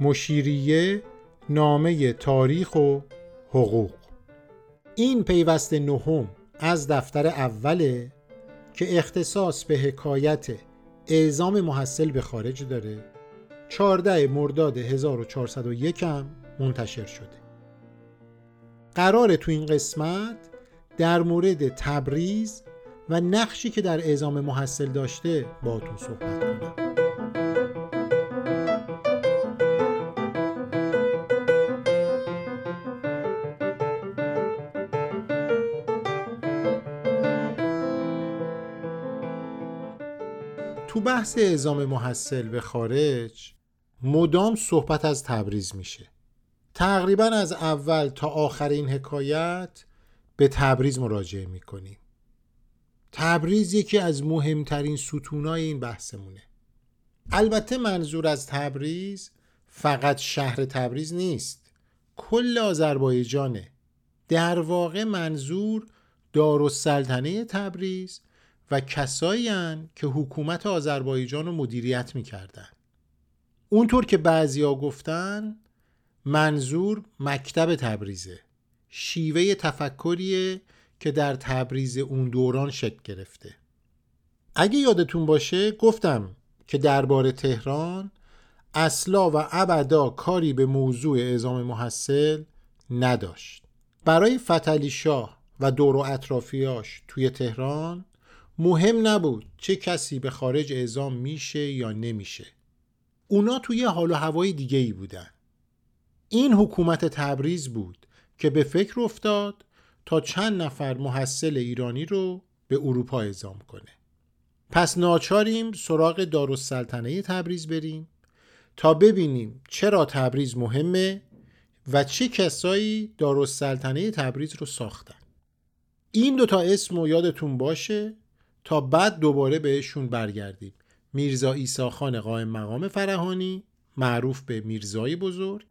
مشیریه نامه تاریخ و حقوق. این پیوست نهم از دفتر اوله که اختصاص به حکایت اعزام محصل به خارج داره 14 مرداد 1401 هم منتشر شده. قرار تو این قسمت در مورد تبریز و نقشی که در اعزام محصل داشته باهاتون صحبت کنم. تو بحث اعزام محصل به خارج مدام صحبت از تبریز میشه. تقریبا از اول تا آخر این حکایت به تبریز مراجعه می‌کنیم. تبریز یکی از مهمترین ستونای این بحثمونه. البته منظور از تبریز فقط شهر تبریز نیست کل آذربایجانه. در واقع منظور دارالسلطنه تبریز و کسایی که حکومت آذربایجان رو مدیریت می‌کردن. اونطور که بعضیا گفتن منظور مکتب تبریزه شیوه تفکریه که در تبریز اون دوران شکل گرفته. اگه یادتون باشه گفتم که درباره تهران اصلا و ابدا کاری به موضوع اعزام محصل نداشت. برای فتلی شاه و دور و اطرافیاش توی تهران مهم نبود چه کسی به خارج اعزام میشه یا نمیشه. اونا توی حال و هوای دیگه ای بودن. این حکومت تبریز بود که به فکر افتاد تا چند نفر محصل ایرانی رو به اروپا اعزام کنه. پس ناچاریم سراغ دارالسلطنه تبریز بریم تا ببینیم چرا تبریز مهمه و چه کسایی دارالسلطنه تبریز رو ساختن. این دوتا اسم و یادتون باشه. تا بعد دوباره بهشون برگردیم. میرزا ایساخان قائم مقام فرهانی معروف به میرزای بزرگ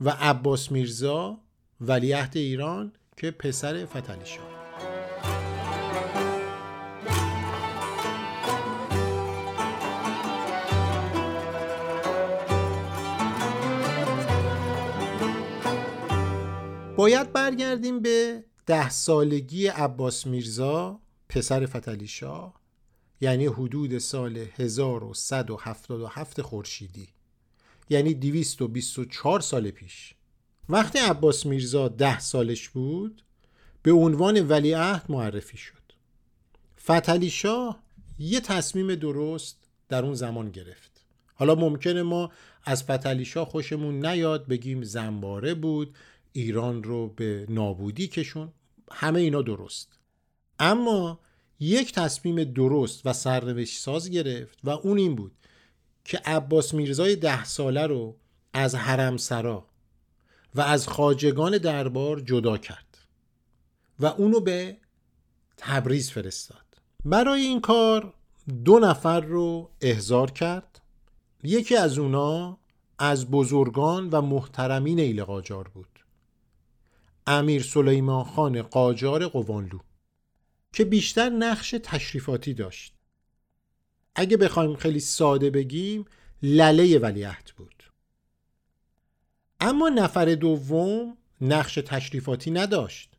و عباس میرزا ولیعهد ایران که پسر فتلی شاه. باید برگردیم به ده سالگی عباس میرزا پسر فتلی شاه یعنی حدود سال 1177 خورشیدی یعنی 224 سال پیش. وقتی عباس میرزا ده سالش بود به عنوان ولیعهد معرفی شد. فتلی شاه یه تصمیم درست در اون زمان گرفت. حالا ممکنه ما از فتلی شاه خوشمون نیاد بگیم زنباره بود ایران رو به نابودی کشون. همه اینا درست. اما یک تصمیم درست و سرنوشت ساز گرفت و اون این بود که عباس میرزای ده ساله رو از حرم سرا و از خاجگان دربار جدا کرد و اونو به تبریز فرستاد. برای این کار دو نفر رو احضار کرد. یکی از اونا از بزرگان و محترمین ایل قاجار بود. امیر سلیمان خان قاجار قوانلو. که بیشتر نقش تشریفاتی داشت. اگه بخوایم خیلی ساده بگیم لله ولیعهد بود. اما نفر دوم نقش تشریفاتی نداشت.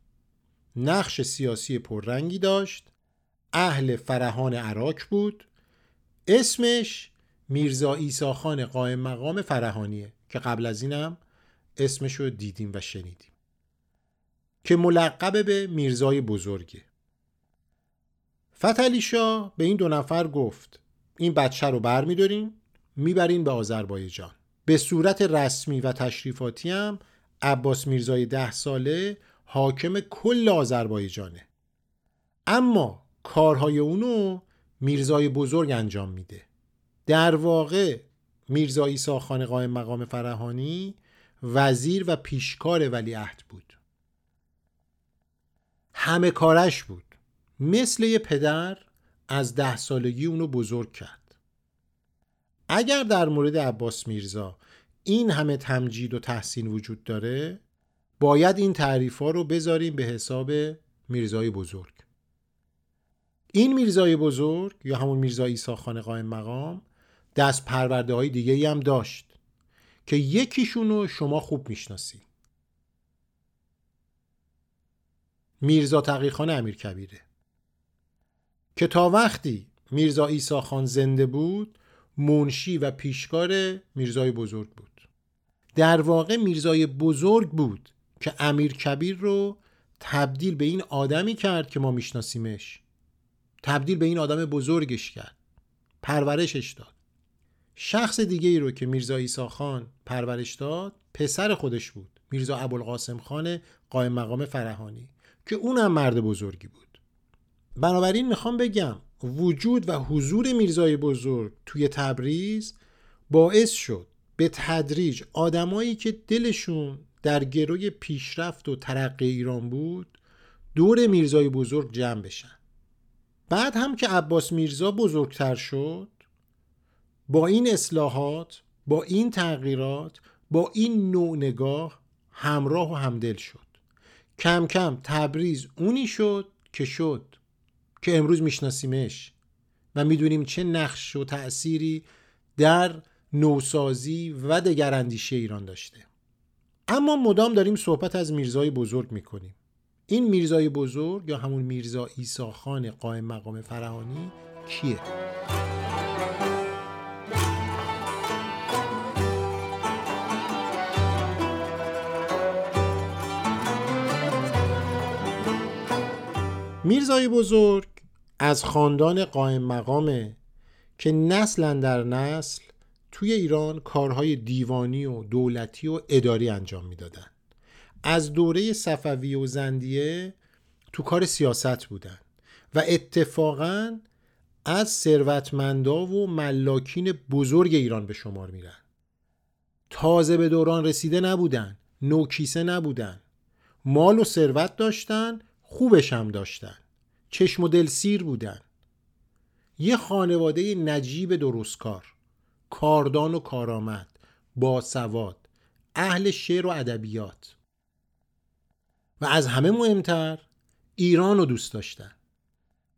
نقش سیاسی پررنگی داشت. اهل فرهان عراق بود. اسمش میرزا ایساخان قائم مقام فرهانیه که قبل از اینم اسمش رو دیدیم و شنیدیم. که ملقب به میرزای بزرگه. شاه به این دو نفر گفت این بچه رو بر می می‌برین به آذربایجان. به صورت رسمی و تشریفاتی هم عباس میرزای ده ساله حاکم کل آذربایجانه. اما کارهای اونو میرزای بزرگ انجام میده. در واقع میرزا ایسا خان قائم مقام فرهانی وزیر و پیشکار ولیعهد بود. همه کارش بود. مثل یه پدر از ده سالگی اونو بزرگ کرد. اگر در مورد عباس میرزا این همه تمجید و تحسین وجود داره باید این تعریف ها رو بذاریم به حساب میرزای بزرگ. این میرزای بزرگ یا همون میرزا ایسا خان قائم مقام دست پرورده های دیگه هم داشت که یکیشون رو شما خوب می‌شناسی. میرزا تقیخان امیر کبیره که تا وقتی میرزا ایسا خان زنده بود منشی و پیشکار میرزای بزرگ بود. در واقع میرزای بزرگ بود که امیر کبیر رو تبدیل به این آدمی کرد که ما میشناسیمش. تبدیل به این آدم بزرگش کرد. پرورشش داد. شخص دیگه ای رو که میرزا ایسا خان پرورش داد پسر خودش بود. میرزا ابوالقاسم خان قائم مقام فرهانی که اونم مرد بزرگی بود. بنابراین می‌خوام بگم وجود و حضور میرزای بزرگ توی تبریز باعث شد به تدریج آدمایی که دلشون در گروی پیشرفت و ترقی ایران بود دور میرزای بزرگ جمع بشن. بعد هم که عباس میرزا بزرگتر شد با این اصلاحات با این تغییرات با این نوع نگاه همراه و همدل شد. کم کم تبریز اونی شد که شد که امروز میشناسیمش و می‌دونیم چه نقش و تأثیری در نوسازی و دگراندیشی ایران داشته اما مدام داریم صحبت از میرزای بزرگ می‌کنیم این میرزای بزرگ یا همون میرزا ایسا خان قائم مقام فرهانی کیه؟ میرزای بزرگ از خاندان قائم مقامه که نسلا در نسل توی ایران کارهای دیوانی و دولتی و اداری انجام می‌دادن. از دوره صفوی و زندیه تو کار سیاست بودن و اتفاقا از ثروتمندا و ملاکین بزرگ ایران به شمار میرن. تازه به دوران رسیده نبودن نوکیسه نبودن مال و ثروت داشتن خوبش هم داشتن. چشم و دل سیر بودن. یه خانواده نجیب درستکار کاردان و کارآمد. باسواد اهل شعر و ادبیات. و از همه مهمتر ایران رو دوست داشتن.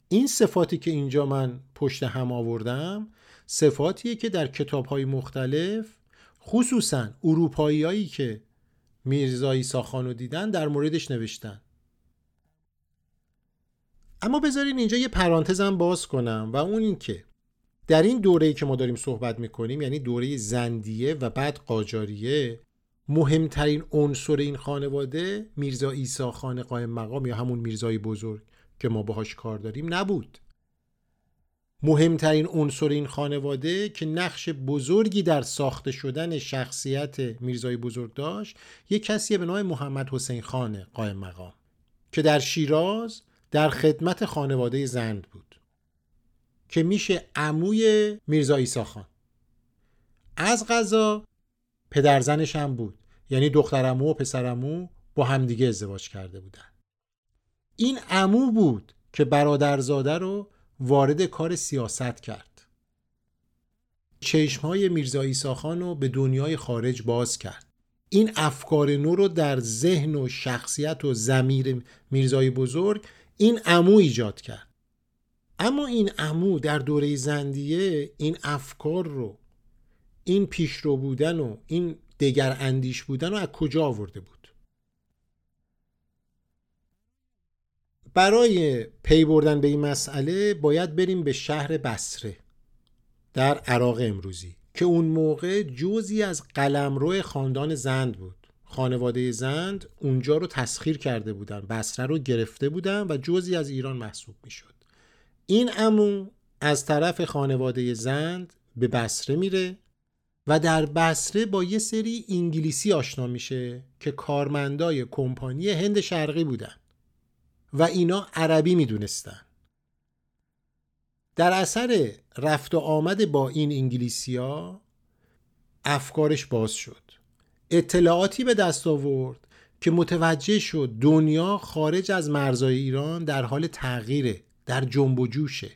این صفاتی که اینجا من پشت هم آوردم صفاتیه که در کتاب های مختلف خصوصا اروپایی که میرزایی ساخانو دیدن در موردش نوشتن. اما بذارین اینجا یه پرانتزم باز کنم و اون این که در این دوره‌ای که ما داریم صحبت می‌کنیم یعنی دوره زندیه و بعد قاجاریه مهمترین عنصر این خانواده میرزا ایسا خان قائم مقام یا همون میرزای بزرگ که ما باهاش کار داریم نبود. مهمترین عنصر این خانواده که نقش بزرگی در ساخته شدن شخصیت میرزای بزرگ داشت یک کسی به نام محمد حسین خان قائم مقام که در شیراز در خدمت خانواده زند بود که میشه عموی میرزا ایسا خان. از غذا پدرزنش هم بود یعنی دخترمو و پسرمو با همدیگه ازدواج کرده بودن. این عمو بود که برادرزاده رو وارد کار سیاست کرد. چشم های میرزا ایسا خان رو به دنیای خارج باز کرد. این افکار نو رو در ذهن و شخصیت و زمیر میرزای بزرگ این امو ایجاد کرد. اما این امو در دوره زندیه این افکار رو این پیشرو بودن و این دگر اندیش بودن رو از کجا آورده بود؟ برای پی بردن به این مسئله باید بریم به شهر بسره در عراق امروزی. که اون موقع جزی از قلمرو خاندان زند بود. خانواده زند اونجا رو تسخیر کرده بودن بسره رو گرفته بودن و جزی از ایران محسوب می شد این امو از طرف خانواده زند به بسره میره و در بسره با یه سری انگلیسی آشنا میشه که کارمندای کمپانی هند شرقی بودن و اینا عربی می‌دونستن. در اثر رفت و آمد با این انگلیسی ها افکارش باز شد. اطلاعاتی به دست آورد که متوجه شد دنیا خارج از مرزهای ایران در حال تغییره در جنب و جوشه.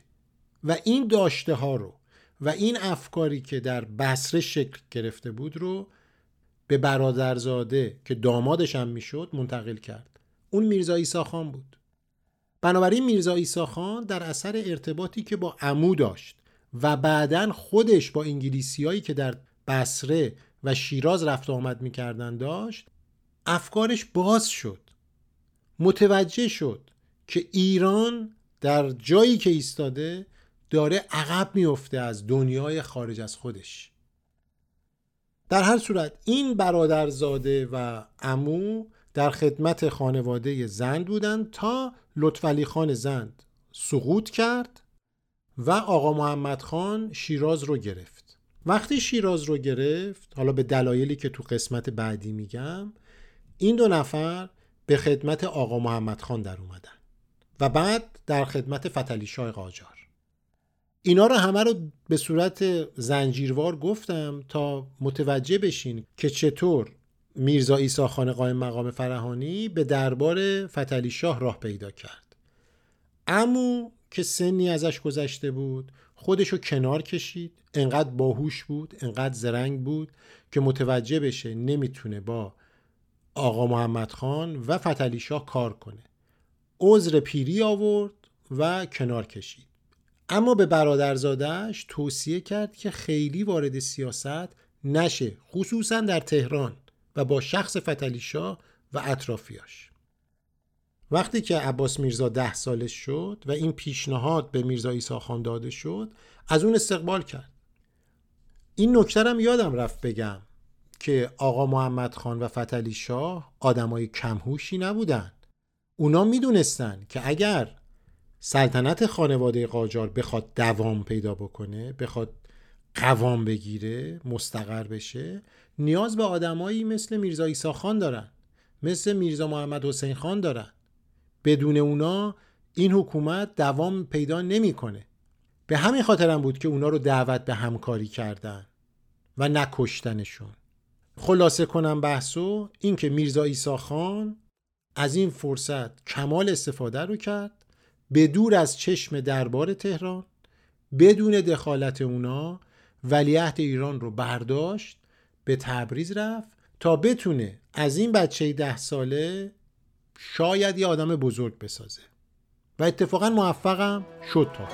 و این داشته ها رو و این افکاری که در بسره شکل گرفته بود رو به برادرزاده که دامادش هم می‌شد منتقل کرد. اون میرزا ایسا خان بود. بنابراین میرزا ایسا خان در اثر ارتباطی که با عمو داشت و بعدا خودش با انگلیسیایی که در بسره و شیراز رفت آمد می‌کردن داشت افکارش باز شد متوجه شد که ایران در جایی که ایستاده داره عقب میفته از دنیای خارج از خودش. در هر صورت این برادرزاده و امو در خدمت خانواده زند بودند تا لطفعلی خان زند سقوط کرد و آقا محمد خان شیراز رو گرفت. وقتی شیراز رو گرفت حالا به دلایلی که تو قسمت بعدی میگم این دو نفر به خدمت آقا محمد خان در اومدن و بعد در خدمت فتلی شاه قاجار اینا رو همه رو به صورت زنجیروار گفتم تا متوجه بشین که چطور میرزا ایسا خان قائم مقام فرهانی به دربار فتلی شاه راه پیدا کرد. امو که سنی ازش گذشته بود خودشو کنار کشید. انقدر باهوش بود انقدر زرنگ بود که متوجه بشه نمی‌تونه با آقا محمد خان و فتلی شاه کار کنه. عذر پیری آورد و کنار کشید. اما به برادرزادهش توصیه کرد که خیلی وارد سیاست نشه خصوصا در تهران. و با شخص فتلی شاه و اطرافیاش. وقتی که عباس میرزا ده سالش شد و این پیشنهاد به میرزا ایسا خان داده شد از اون استقبال کرد. این نکترم یادم رفت بگم که آقا محمد خان و فتلی شاه آدمای کمهوشی نبودن. اونا می‌دونستن که اگر سلطنت خانواده قاجار بخواد دوام پیدا بکنه بخواد قوام بگیره مستقر بشه نیاز به آدمایی مثل میرزا ایسا خان دارن مثل میرزا محمد حسین خان دارن. بدون اونا این حکومت دوام پیدا نمی‌کنه. به همین خاطرم بود که اونا رو دعوت به همکاری کردن و نکشتنشون. خلاصه کنم بحثو این که میرزا ایسا خان از این فرصت کمال استفاده رو کرد به دور از چشم دربار تهران بدون دخالت اونا ولیعهد ایران رو برداشت به تبریز رفت تا بتونه از این بچه ده ساله شاید یه آدم بزرگ بسازه. و اتفاقا موفقم شد تا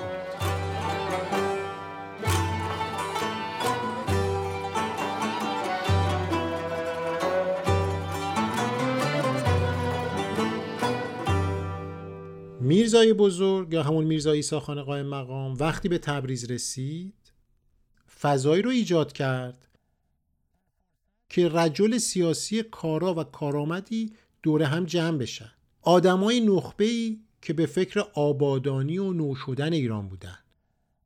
میرزای بزرگ یا همون میرزا ایسا قائم مقام وقتی به تبریز رسید فضایی رو ایجاد کرد که رجل سیاسی کارا و کارآمدی دور هم جمع بشن. آدمای نخبه‌ای که به فکر آبادانی و نو شدن ایران بودن.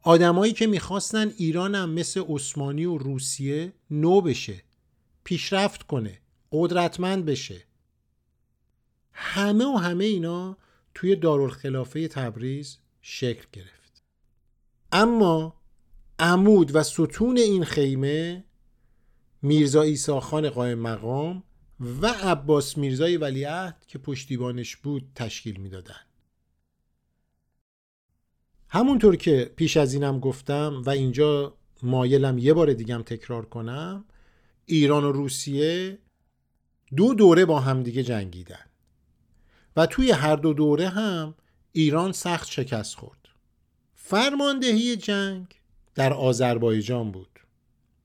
آدمایی که می‌خواستن ایران هم مثل عثمانی و روسیه نو بشه پیشرفت کنه قدرتمند بشه. همه و همه اینا توی دارالخلافه تبریز شکل گرفت. اما عمود و ستون این خیمه میرزا ایساخان قائم مقام و عباس میرزای ولیعهد که پشتیبانش بود تشکیل می‌دادند. همونطور که پیش از اینم گفتم و اینجا مایلم یه بار دیگم تکرار کنم ایران و روسیه دو دوره با همدیگه جنگیدن و توی هر دو دوره هم ایران سخت شکست خورد فرماندهی جنگ در آذربایجان بود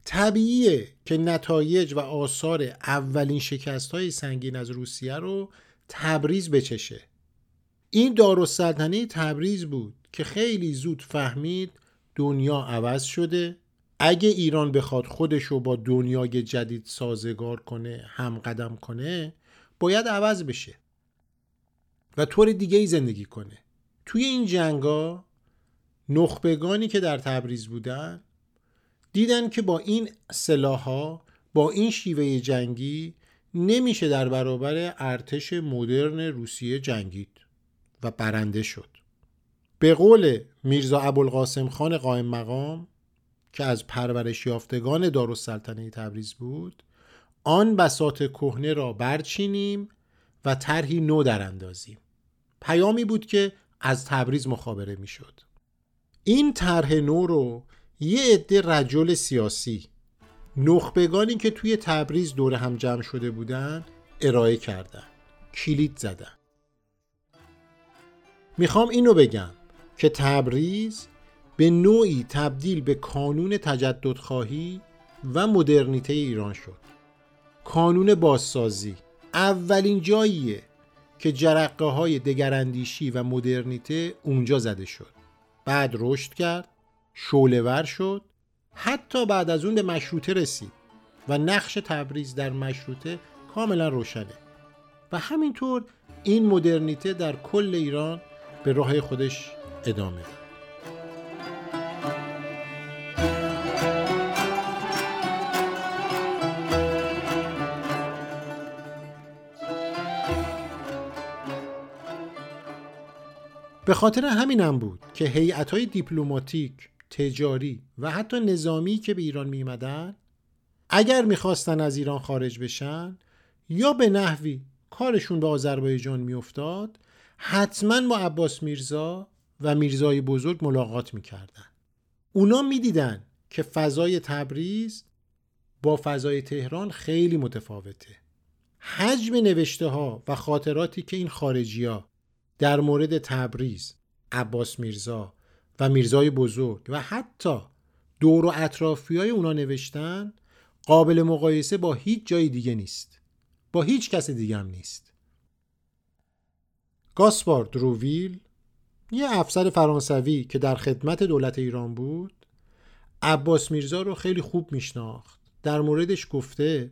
طبیعیه که نتایج و آثار اولین شکست های سنگین از روسیه رو تبریز بچشه. این دارالسلطنه تبریز بود که خیلی زود فهمید دنیا عوض شده. اگه ایران بخواد خودش رو با دنیای جدید سازگار کنه هم قدم کنه باید عوض بشه و طور دیگه ای زندگی کنه. توی این جنگا نخبگانی که در تبریز بودن دیدن که با این سلاحها با این شیوه جنگی نمیشه در برابر ارتش مدرن روسیه جنگید و برنده شد. به قول میرزا ابوالقاسم خان قائم مقام که از پرورش یافتگان دارالسلطنه تبریز بود آن بساط کهنه را برچینیم و طرحی نو در اندازیم. پیامی بود که از تبریز مخابره می‌شد. این طرح نو رو یه عده رجل سیاسی. نخبگانی که توی تبریز دور هم جمع شده بودن ارائه کردن. کلید زدن. می‌خوام اینو بگم که تبریز به نوعی تبدیل به کانون تجدد خواهی و مدرنیته ایران شد. کانون بازسازی اولین جاییه که جرقه های دگراندیشی و مدرنیته اونجا زده شد. بعد رشد کرد. شولور شد حتی بعد از اون به مشروطه رسید و نقش تبریز در مشروطه کاملا روشنه. و همینطور این مدرنیته در کل ایران به راه خودش ادامه داد. به خاطر همینم بود که هیئت‌های دیپلماتیک، تجاری و حتی نظامی که به ایران میمدن اگر می‌خواستن از ایران خارج بشن یا به نحوی کارشون به آذربایجان میافتاد حتما با عباس میرزا و میرزای بزرگ ملاقات می‌کردن. اونا می‌دیدن که فضای تبریز با فضای تهران خیلی متفاوته. حجم نوشته ها و خاطراتی که این خارجی ها در مورد تبریز، عباس میرزا و میرزای بزرگ و حتی دور و اطرافی های اونا نوشتن قابل مقایسه با هیچ جای دیگه نیست. با هیچ کس دیگه هم نیست. گاسپار دروویل یه افسر فرانسوی که در خدمت دولت ایران بود عباس میرزا رو خیلی خوب میشناخت. در موردش گفته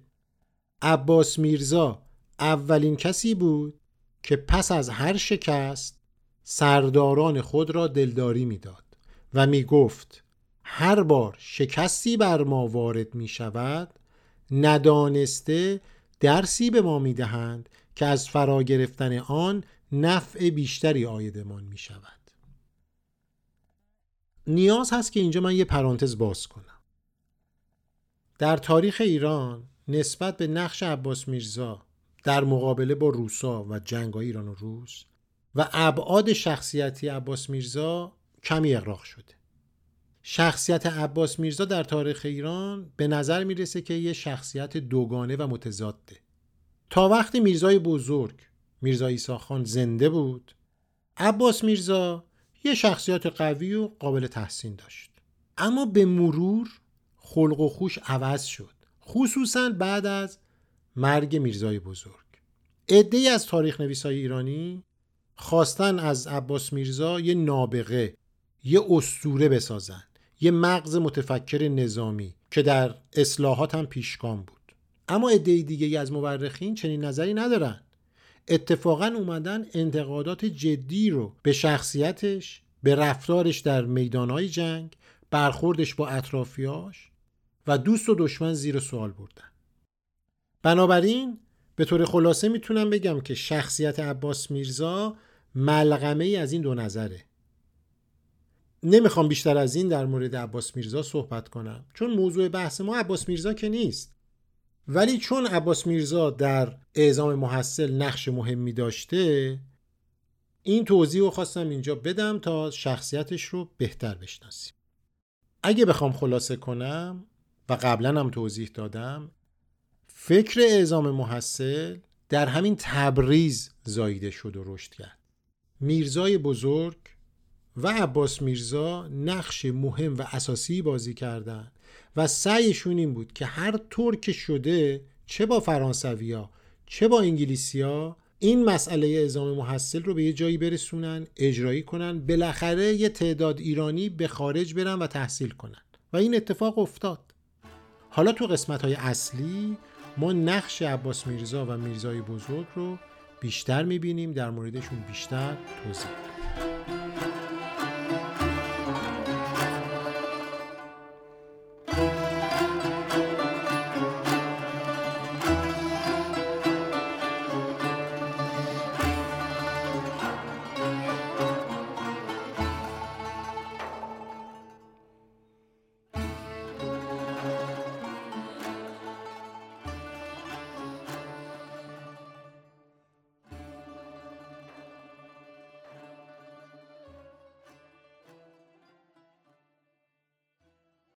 عباس میرزا اولین کسی بود که پس از هر شکست سرداران خود را دلداری می‌داد و می گفت هر بار شکستی بر ما وارد می شود ندانسته درسی به ما می دهند که از فرا گرفتن آن نفع بیشتری آیدمان می شود نیاز هست که اینجا من یه پرانتز باز کنم. در تاریخ ایران نسبت به نقش عباس میرزا در مقابله با روسا و جنگ ایران و روس و ابعاد شخصیتی عباس میرزا کمی اقراق شده. شخصیت عباس میرزا در تاریخ ایران به نظر می‌رسه که یه شخصیت دوگانه و متضاده. تا وقتی میرزای بزرگ میرزا ایساخان زنده بود عباس میرزا یه شخصیت قوی و قابل تحسین داشت. اما به مرور خلق و خوش عوض شد. خصوصا بعد از مرگ میرزای بزرگ. عده از تاریخ نویسای ایرانی خواستن از عباس میرزا یه نابغه یه استوره بسازن یه مغز متفکر نظامی که در اصلاحات هم پیشگام بود. اما عده دیگه از مورخین چنین نظری ندارن. اتفاقا اومدن انتقادات جدی رو به شخصیتش به رفتارش در میدانهای جنگ برخوردش با اطرافیاش و دوست و دشمن زیر سوال بردن. بنابراین به طور خلاصه می‌تونم بگم که شخصیت عباس میرزا ملغمه ای از این دو نظره. نمی‌خوام بیشتر از این در مورد عباس میرزا صحبت کنم چون موضوع بحث ما عباس میرزا که نیست. ولی چون عباس میرزا در اعزام محصل نقش مهمی داشته این توضیح رو خواستم اینجا بدم تا شخصیتش رو بهتر بشناسیم. اگه بخوام خلاصه کنم و قبلا هم توضیح دادم فکر اعزام محصل در همین تبریز زایده شد و رشد کرد. میرزای بزرگ و عباس میرزا نقش مهم و اساسی بازی کردند و سعیشون این بود که هر طور که شده چه با فرانسویا چه با انگلیسیا این مسئله اعزام محصل رو به یه جایی برسونن اجرایی کنن بالاخره یه تعداد ایرانی به خارج برن و تحصیل کنن. و این اتفاق افتاد. حالا تو قسمت های اصلی ما نقش عباس میرزا و میرزای بزرگ رو بیشتر می‌بینیم. در موردشون بیشتر توضیح